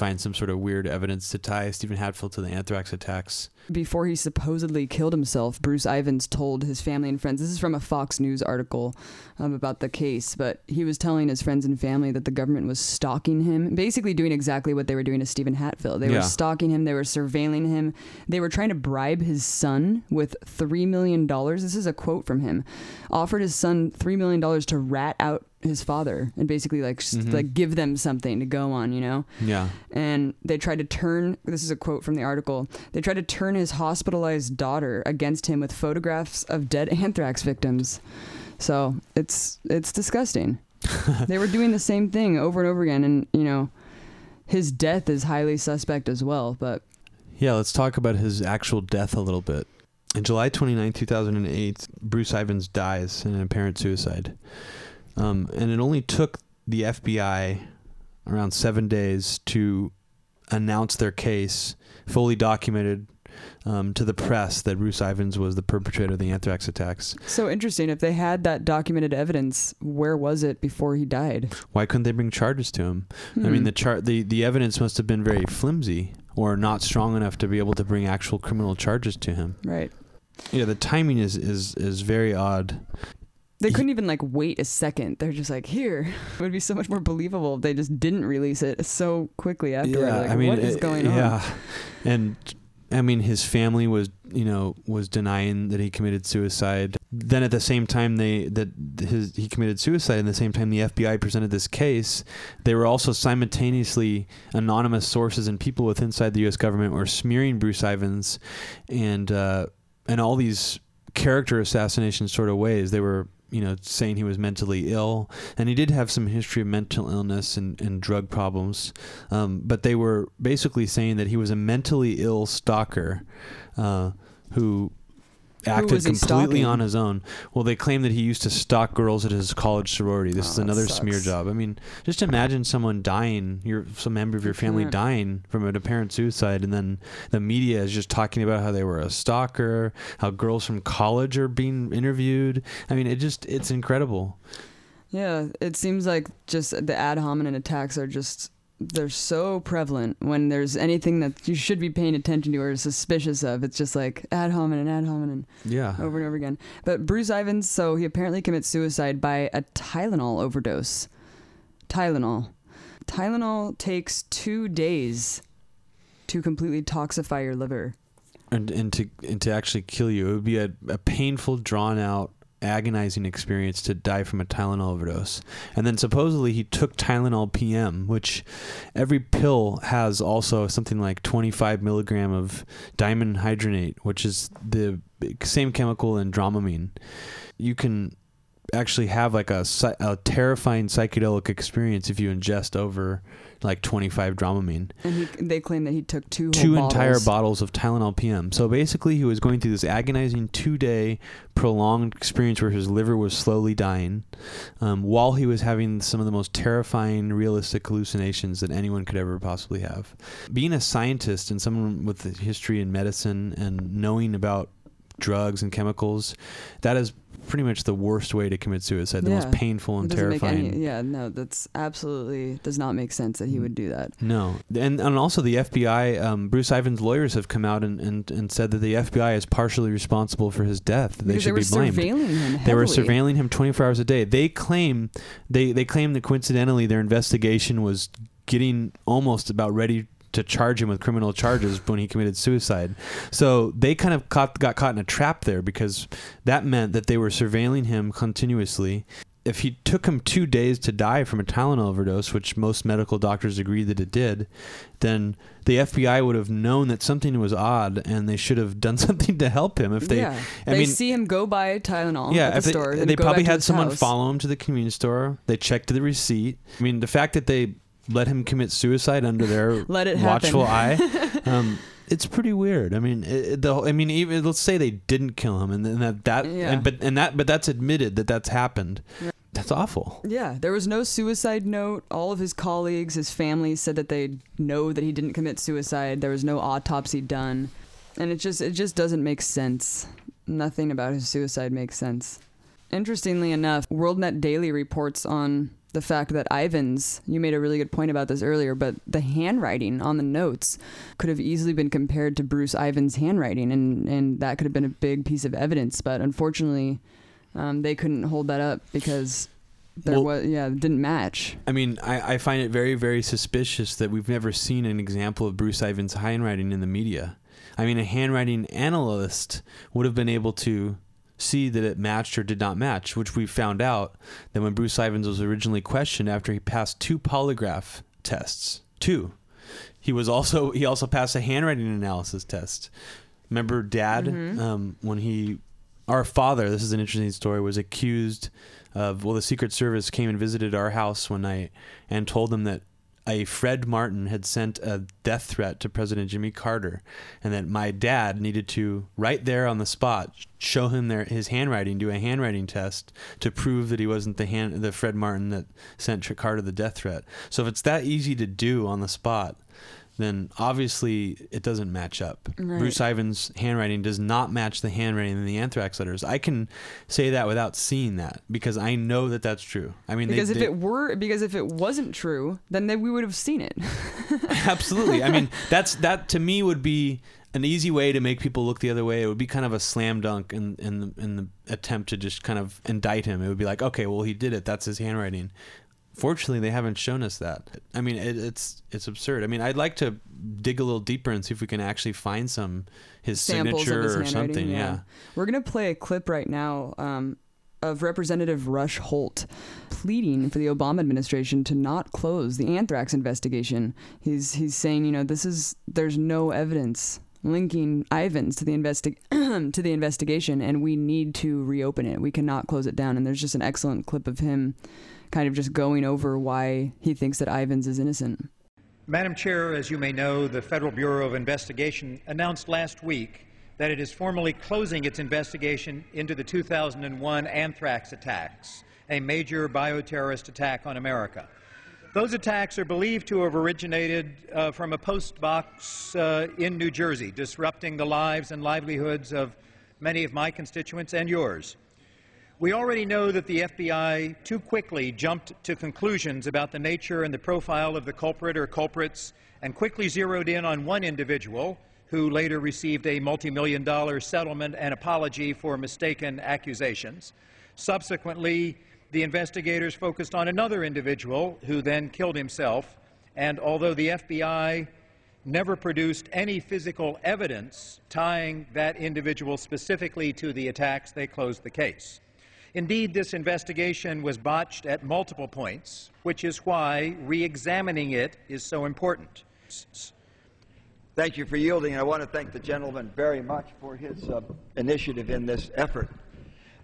find some sort of weird evidence to tie Stephen Hatfill to the anthrax attacks. Before he supposedly killed himself, Bruce Ivins told his family and friends. This is from a Fox News article um, about the case, but he was telling his friends and family that the government was stalking him, basically doing exactly what they were doing to Stephen Hatfill. They Yeah. were stalking him, they were surveilling him, they were trying to bribe his son with $3 million. This is a quote from him. Offered his son $3 million to rat out his father and basically like s- Mhm. like give them something to go on, you know? Yeah. and they tried to turn this is a quote from the article they tried to turn his hospitalized daughter against him with photographs of dead anthrax victims so it's it's disgusting they were doing the same thing over and over again and you know his death is highly suspect as well but Yeah, let's talk about his actual death a little bit. In July 29, 2008, Bruce Ivins dies in an apparent suicide. Um, and it only took the FBI around seven days to announce their case, fully documented um, to the press that Bruce Ivins was the perpetrator of the anthrax attacks. So interesting. If they had that documented evidence, where was it before he died? Why couldn't they bring charges to him? I Hmm. mean, the chart, the, the evidence must have been very flimsy or not strong enough to be able to bring actual criminal charges to him. Right. Yeah, the timing is is is very odd. They couldn't even like wait a second. They're just like, here. It would be so much more believable if they just didn't release it so quickly after. yeah, like, I mean, what is uh, going on? Yeah, and I mean, his family was, you know, was denying that he committed suicide. Then at the same time, they that his he committed suicide. And the same time, the FBI presented this case. They were also simultaneously anonymous sources and people with inside the U.S. government were smearing Bruce Ivins, and uh, and all these character assassination sort of ways. They were you know saying he was mentally ill. And he did have some history of mental illness and, and drug problems. Um, but they were basically saying that he was a mentally ill stalker uh, who acted completely on his own. Well, they claim that he used to stalk girls at his college sorority. This Oh, is another smear job. I mean, just imagine someone dying, your some member of your family can't. dying from an apparent suicide, and then the media is just talking about how they were a stalker, how girls from college are being interviewed. I mean, it just it's incredible. Yeah, it seems like just the ad hominem attacks are just they're so prevalent when there's anything that you should be paying attention to or suspicious of. It's just like ad hominem, ad hominem Yeah. over and over again. But Bruce Ivins, so he apparently commits suicide by a Tylenol overdose. Tylenol. Tylenol takes two days to completely toxify your liver. and and to and to actually kill you. It would be a, a painful, drawn out, agonizing experience to die from a Tylenol overdose. And then supposedly he took Tylenol PM, which every pill has also something like 25 milligram of dimenhydrinate, which is the same chemical in Dramamine. You can actually have like a, a terrifying psychedelic experience if you ingest over like 25 Dramamine And he, they claim that he took two whole two entire bottles. bottles of Tylenol PM. So basically, he was going through this agonizing two day prolonged experience where his liver was slowly dying um, while he was having some of the most terrifying, realistic hallucinations that anyone could ever possibly have. Being a scientist and someone with a history in medicine and knowing about drugs and chemicals, that is pretty much the worst way to commit suicide, the most painful and It doesn't make terrifying. any- yeah, no, that's absolutely does not make sense that he would do that. No, and and also the FBI, um, Bruce Ivins's lawyers have come out and, and, and said that the FBI is partially responsible for his death. They Because should they be were blamed. surveilling him. They were surveilling him 24 hours a day. They claim they they claim that coincidentally their investigation was getting almost about ready to charge him with criminal charges when he committed suicide. So they kind of caught, got caught in a trap there because that meant that they were surveilling him continuously. If he took him two days to die from a Tylenol overdose, which most medical doctors agree that it did, then the FBI would have known that something was odd and they should have done something to help him. If they, yeah, I they mean, see him go buy Tylenol yeah, at the they, store. then they probably had someone house. follow him to the convenience store. They checked the receipt. I mean, the fact that they let him commit suicide under their Let it watchful eye, um, it's pretty weird. I mean, it, the I mean, even let's say they didn't kill him, and, then that that Yeah. and, but and that but that's admitted that that's happened. That's awful. Yeah, there was no suicide note. All of his colleagues, his family said that they know that he didn't commit suicide. There was no autopsy done. And it just it just doesn't make sense. Nothing about his suicide makes sense. Interestingly enough, WorldNet Daily reports on the fact that Ivins's, you made a really good point about this earlier, but the handwriting on the notes could have easily been compared to Bruce Ivins's handwriting, and, and that could have been a big piece of evidence. But unfortunately, um, they couldn't hold that up because there Well- was, yeah, it didn't match. I mean, I, I find it very, very suspicious that we've never seen an example of Bruce Ivins's handwriting in the media. I mean, a handwriting analyst would have been able to see that it matched or did not match, which we found out that when Bruce Ivins was originally questioned after he passed two polygraph tests, two, he was also he also passed a handwriting analysis test. Remember, Dad, um, when he, our father, this is an interesting story, was accused of well, the Secret Service came and visited our house one night and told them that a Fred Martin had sent a death threat to President Jimmy Carter, and that my dad needed to right there on the spot show him their his handwriting, do a handwriting test to prove that he wasn't the hand the Fred Martin that sent Carter the death threat. So if it's that easy to do on the spot, then obviously it doesn't match up. Right. Bruce Ivins' handwriting does not match the handwriting in the anthrax letters. I can say that without seeing that because I know that that's true. I mean, they- Because if they- it were, because if it wasn't true, then they, we would have seen it. Absolutely. I mean, that's that to me would be an easy way to make people look the other way. It would be kind of a slam dunk in in the, in the attempt to just kind of indict him. It would be like, okay, well, he did it. That's his handwriting. Fortunately, they haven't shown us that. I mean, it, it's it's absurd. I mean, I'd like to dig a little deeper and see if we can actually find some his Samples signature his or something. Yeah. We're gonna play a clip right now um, of Representative Rush Holt pleading for the Obama administration to not close the anthrax investigation. He's he's saying, you know, this is there's no evidence linking Ivins to the investi- to the investigation, and we need to reopen it. We cannot close it down. And there's just an excellent clip of him, kind of just going over why he thinks that Ivins is innocent. Madam Chair, as you may know, the Federal Bureau of Investigation announced last week that it is formally closing its investigation into the 2001 anthrax attacks, a major bioterrorist attack on America. Those attacks are believed to have originated uh, from a post box uh, in New Jersey, disrupting the lives and livelihoods of many of my constituents and yours. We already know that the FBI too quickly jumped to conclusions about the nature and the profile of the culprit or culprits and quickly zeroed in on one individual who later received a multi-million dollar settlement and apology for mistaken accusations. Subsequently, the investigators focused on another individual who then killed himself, and although the FBI never produced any physical evidence tying that individual specifically to the attacks, they closed the case. Indeed, this investigation was botched at multiple points, which is why re examining it is so important. Thank you for yielding. I want to thank the gentleman very much for his uh, initiative in this effort.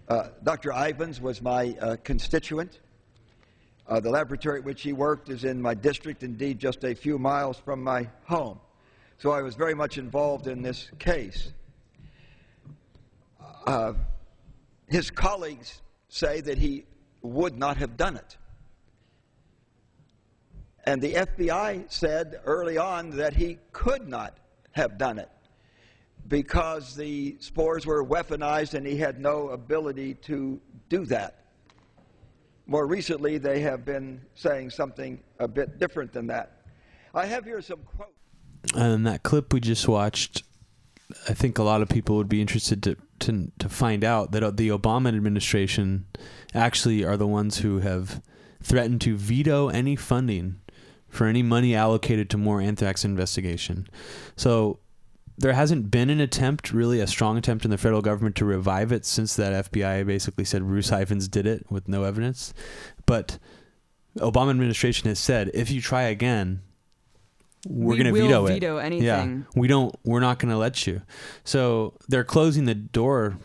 Uh, Dr. Ivins was my uh, constituent. Uh, the laboratory at which he worked is in my district, indeed, just a few miles from my home. So I was very much involved in this case. His colleagues say that he would not have done it. And the FBI said early on that he could not have done it because the spores were weaponized and he had no ability to do that. More recently, they have been saying something a bit different than that. I have here some quotes. And that clip we just watched, I think a lot of people would be interested to to to find out that the Obama administration actually are the ones who have threatened to veto any funding for any money allocated to more anthrax investigation. So there hasn't been an attempt, really a strong attempt in the federal government to revive it since that FBI basically said Bruce Ivins did it with no evidence. But Obama administration has said if you try again, we're We going to veto it. veto Yeah, anything. we don't. We're not going to let you. So they're closing the door.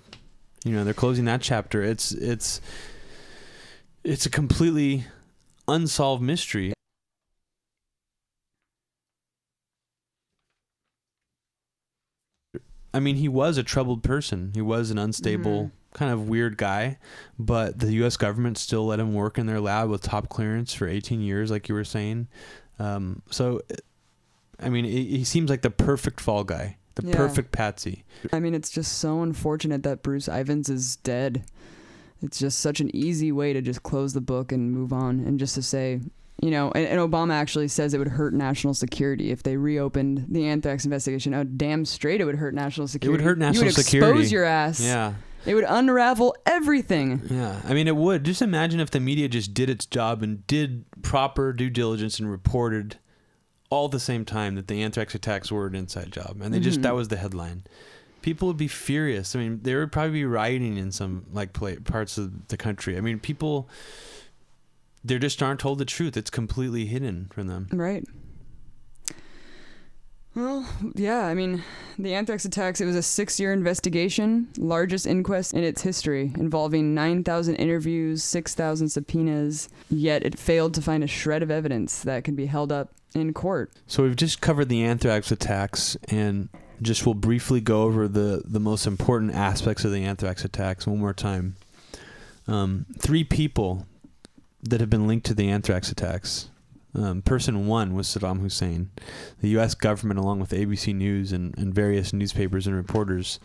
You know, they're closing that chapter. It's it's it's a completely unsolved mystery. I mean, he was a troubled person. He was an unstable, kind of weird guy, but the U.S. government still let him work in their lab with top clearance for 18 years, like you were saying. Um, so, I mean, he seems like the perfect fall guy, the Yeah. perfect patsy. I mean, it's just so unfortunate that Bruce Ivins is dead. It's just such an easy way to just close the book and move on, and just to say, you know, and, and Obama actually says it would hurt national security if they reopened the anthrax investigation. Oh, damn straight, it would hurt national security. It would hurt national you would security. Expose your ass. Yeah. It would unravel everything. Yeah, I mean, it would. Just imagine if the media just did its job and did proper due diligence and reported all at the same time that the anthrax attacks were an inside job, and they just Mhm. that was the headline. People would be furious. I mean, there would probably be rioting in some like pla parts of the country. I mean, people they just aren't told the truth. It's completely hidden from them. Right. Well, yeah, I mean, the anthrax attacks, it was a six year investigation, largest inquest in its history, involving 9,000 interviews, 6,000 subpoenas, yet it failed to find a shred of evidence that could be held up in court. So we've just covered the anthrax attacks, and just will briefly go over the the most important aspects of the anthrax attacks one more time. Um, three people that have been linked to the anthrax attacks. Um, person one was Saddam Hussein. The U.S. government, along with ABC News and, and various newspapers and reporters,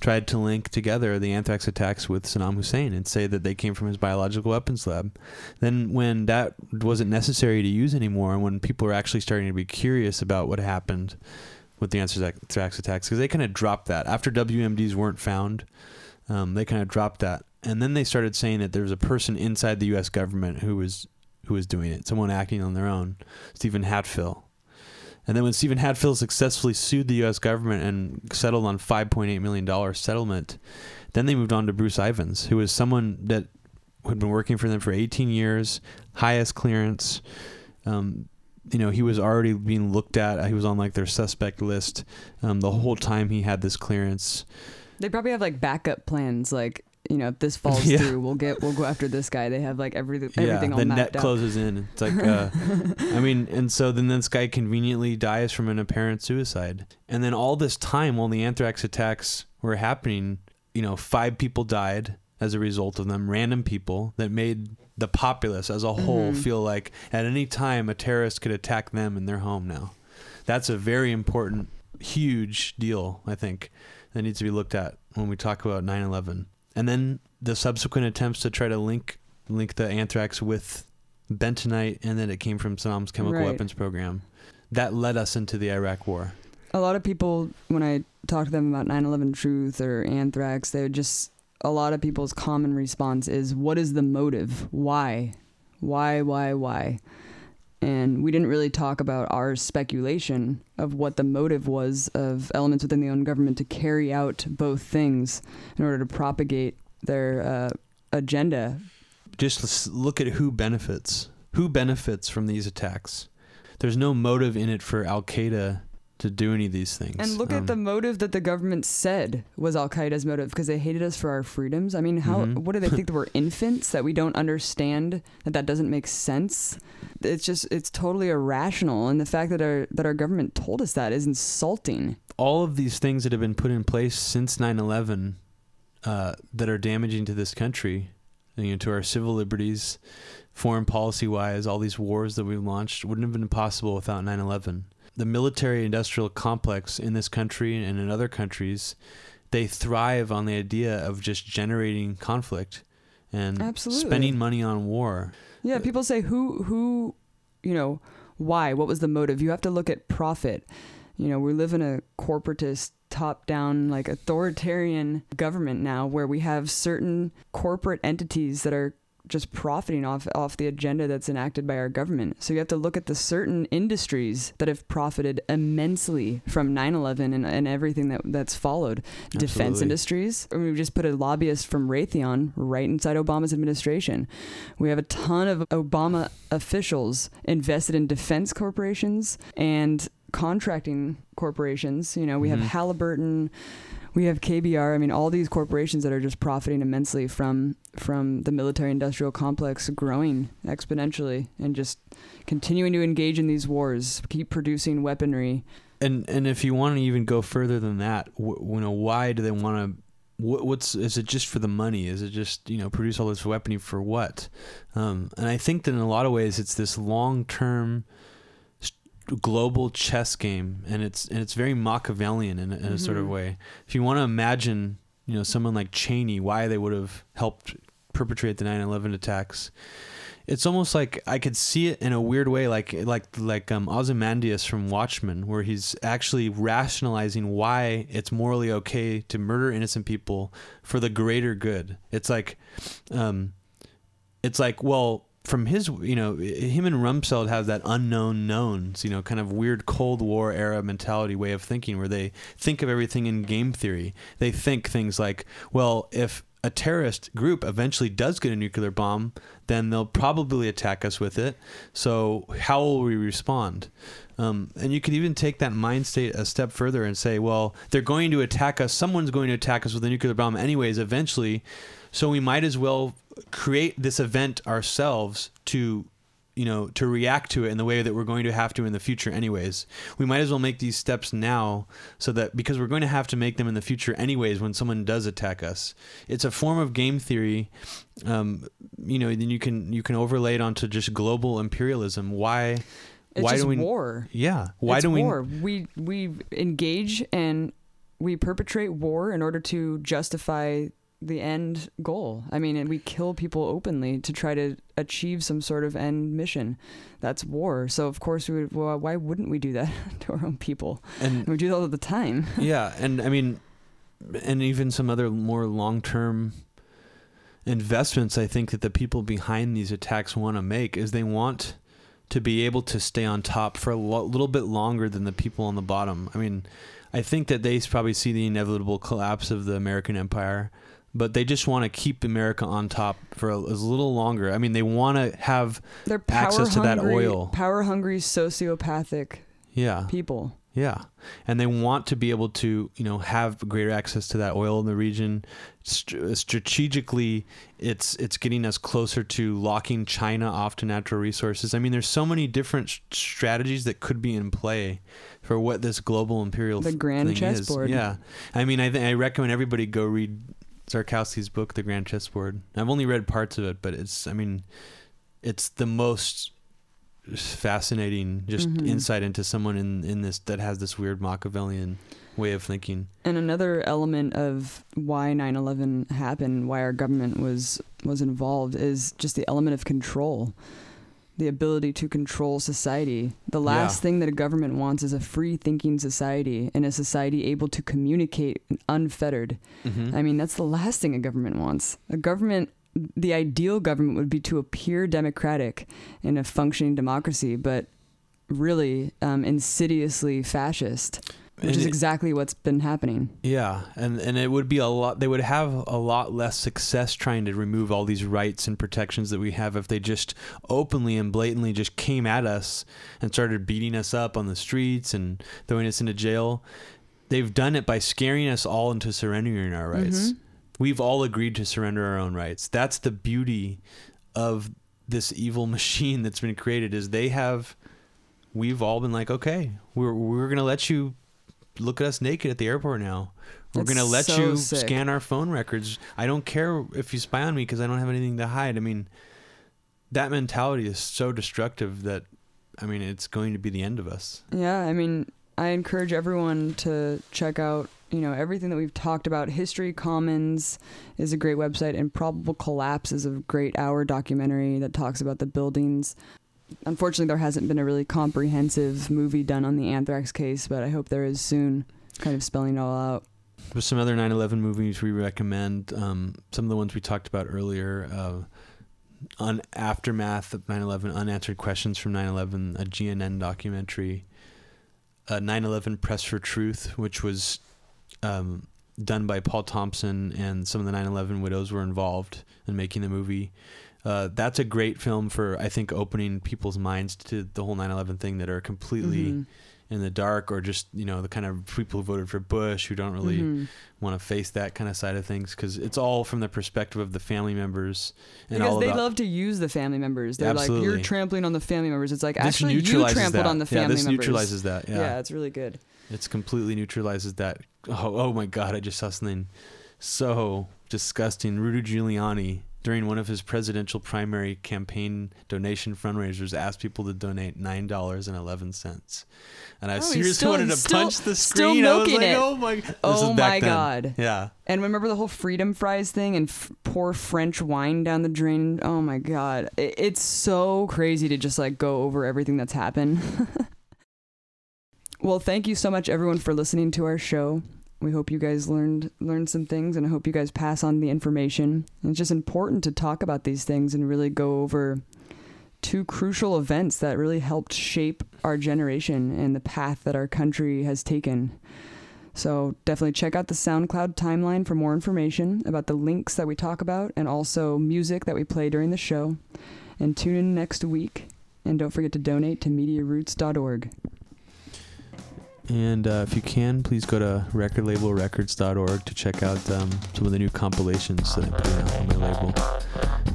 tried to link together the anthrax attacks with Saddam Hussein and say that they came from his biological weapons lab. Then, when that wasn't necessary to use anymore, and when people were actually starting to be curious about what happened with the anthrax attacks, because they kind of dropped that after WMDs weren't found, um, they kind of dropped that, and then they started saying that there was a person inside the U.S. government who was who was doing it, someone acting on their own, Stephen Hatfill. And then when Stephen Hatfill successfully sued the U.S. government and settled on $5.8 million settlement, then they moved on to Bruce Ivins, who was someone that had been working for them for 18 years, highest clearance. Um, you know, he was already being looked at. He was on like their suspect list um, the whole time he had this clearance. They probably have like backup plans, like you know, if this falls yeah. through, we'll get we'll go after this guy. They have like everything everything yeah, all the net out. closes in. It's like, uh, I mean, and so then this guy conveniently dies from an apparent suicide, and then all this time while the anthrax attacks were happening, you know, five people died as a result of them, random people that made the populace as a whole mm-hmm. feel like at any time a terrorist could attack them in their home. Now, that's a very important, huge deal. I think that needs to be looked at when we talk about 9/11 and then the subsequent attempts to try to link link the anthrax with bentonite, and then it came from Saddam's chemical right. weapons program. That led us into the Iraq War. A lot of people, when I talk to them about 9/11 truth or anthrax, they would just a lot of people's common response is, "What is the motive? Why? Why? Why? Why?" And we didn't really talk about our speculation of what the motive was of elements within the own government to carry out both things in order to propagate their uh, agenda. Just look at who benefits. Who benefits from these attacks? There's no motive in it for Al Qaeda to do any of these things. And look um, at the motive that the government said was Al Qaeda's motive because they hated us for our freedoms. I mean, how mm-hmm. what do they think that we're infants that we don't understand that that doesn't make sense? It's just it's totally irrational, and the fact that our that our government told us that is insulting. All of these things that have been put in place since 9/11 uh, that are damaging to this country, you know, to our civil liberties, foreign policy wise, all these wars that we've launched wouldn't have been possible without 9/11 the military industrial complex in this country and in other countries, they thrive on the idea of just generating conflict and Absolutely. spending money on war. Yeah, people say who who you know, why? What was the motive? You have to look at profit. You know, we live in a corporatist top down like authoritarian government now where we have certain corporate entities that are just profiting off off the agenda that's enacted by our government. So you have to look at the certain industries that have profited immensely from 9/11 and, and everything that that's followed. Absolutely. Defense industries. I mean, we just put a lobbyist from Raytheon right inside Obama's administration. We have a ton of Obama officials invested in defense corporations and contracting corporations. You know, we mm-hmm. have Halliburton we have KBR. I mean, all these corporations that are just profiting immensely from from the military industrial complex growing exponentially and just continuing to engage in these wars, keep producing weaponry. And and if you want to even go further than that, you know, why do they want to? what's is it just for the money? Is it just you know produce all this weaponry for what? Um, and I think that in a lot of ways, it's this long term global chess game, and it's and it's very Machiavellian in, in mm-hmm. a sort of mm-hmm. way. If you want to imagine, you know, someone like Cheney, why they would have helped perpetrate the 9/11 attacks, it's almost like I could see it in a weird way, like like like um, Ozymandias from Watchmen, where he's actually rationalizing why it's morally okay to murder innocent people for the greater good. It's like, um, it's like well from his, you know, him and Rumsfeld have that unknown knowns, you know, kind of weird Cold War era mentality way of thinking where they think of everything in game theory. They think things like, well, if a terrorist group eventually does get a nuclear bomb, then they'll probably attack us with it. So how will we respond? Um, and you could even take that mind state a step further and say, well, they're going to attack us. Someone's going to attack us with a nuclear bomb, anyways, eventually. So we might as well create this event ourselves to you know, to react to it in the way that we're going to have to in the future anyways. We might as well make these steps now so that because we're going to have to make them in the future anyways when someone does attack us. It's a form of game theory. Um, you know, then you can you can overlay it onto just global imperialism. Why It's why just do we war. Yeah. Why it's do we war. We we engage and we perpetrate war in order to justify the end goal. I mean, and we kill people openly to try to achieve some sort of end mission. That's war. So of course we would. Well, why wouldn't we do that to our own people? And we do that all the time. yeah, and I mean, and even some other more long term investments I think that the people behind these attacks want to make is they want to be able to stay on top for a lo- little bit longer than the people on the bottom. I mean, I think that they probably see the inevitable collapse of the American empire, but they just want to keep America on top for a, a little longer. I mean, they want to have They're power access to that oil. Power hungry, sociopathic Yeah. people. Yeah, and they want to be able to, you know, have greater access to that oil in the region. St- strategically, it's it's getting us closer to locking China off to natural resources. I mean, there's so many different s- strategies that could be in play for what this global imperial The grand chessboard. Yeah, I mean, I th- I recommend everybody go read Brzezinski's book, The Grand Chessboard. I've only read parts of it, but it's I mean, it's the most fascinating just Mhm. insight into someone in in this that has this weird Machiavellian way of thinking. And another element of why 9/11 happened, why our government was was involved, is just the element of control, the ability to control society. The last Yeah. thing that a government wants is a free thinking society and a society able to communicate unfettered. Mhm. I mean, that's the last thing a government wants. A government, the ideal government would be to appear democratic in a functioning democracy, but really um, insidiously fascist, which is exactly what's been happening. Yeah, and and it would be a lot. They would have a lot less success trying to remove all these rights and protections that we have if they just openly and blatantly just came at us and started beating us up on the streets and throwing us into jail. They've done it by scaring us all into surrendering our rights. Mhm. We've all agreed to surrender our own rights. That's the beauty of this evil machine that's been created. Is they have. We've all been like, okay, we're we're gonna let you look at us naked at the airport now. We're That's gonna let so you sick. scan our phone records. I don't care if you spy on me because I don't have anything to hide. I mean, that mentality is so destructive that, I mean, it's going to be the end of us. Yeah, I mean, I encourage everyone to check out, you know, everything that we've talked about. History Commons is a great website, and Probable Collapse is a great hour documentary that talks about the buildings. Unfortunately, there hasn't been a really comprehensive movie done on the anthrax case, but I hope there is soon, kind of spelling it all out. There's some other 9/11 movies we recommend. Um, some of the ones we talked about earlier. Uh, on aftermath of 9/11, unanswered questions from 9/11, a GNN documentary. Uh, 9/11 Press for Truth, which was um, done by Paul Thompson, and some of the 9/11 widows were involved in making the movie. Uh, that's a great film for I think opening people's minds to the whole 9/11 thing that are completely Mhm. in the dark or just you know the kind of people who voted for Bush who don't really Mhm. want to face that kind of side of things because it's all from the perspective of the family members and all Because they about love to use the family members. They're like, you're trampling on the family members. It's like, this actually, you trampled that. on the yeah, family this members. neutralizes that yeah. yeah, it's really good. it's completely neutralizes that oh, oh my god i just saw something so disgusting rudy giuliani during one of his presidential primary campaign donation fundraisers asked people to donate $9.11 and i Oh, seriously still- wanted to still- punch the still screen I was milking like it. oh my Oh my then. God. yeah And remember the whole freedom fries thing and f- pour French wine down the drain? Oh my god. It- it's so crazy to just like go over everything that's happened. well, thank you so much everyone for listening to our show. We hope you guys learned learned some things and I hope you guys pass on the information. It's just important to talk about these things and really go over two crucial events that really helped shape our generation and the path that our country has taken. So definitely check out the SoundCloud timeline for more information about the links that we talk about and also music that we play during the show. And tune in next week. And don't forget to donate to MediaRoots.org. And uh, if you can, please go to recordlabelrecords.org to check out um, some of the new compilations that I'm putting out on my label.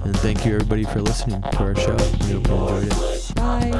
And thank you everybody for listening to our show. We hope you enjoyed it. Bye.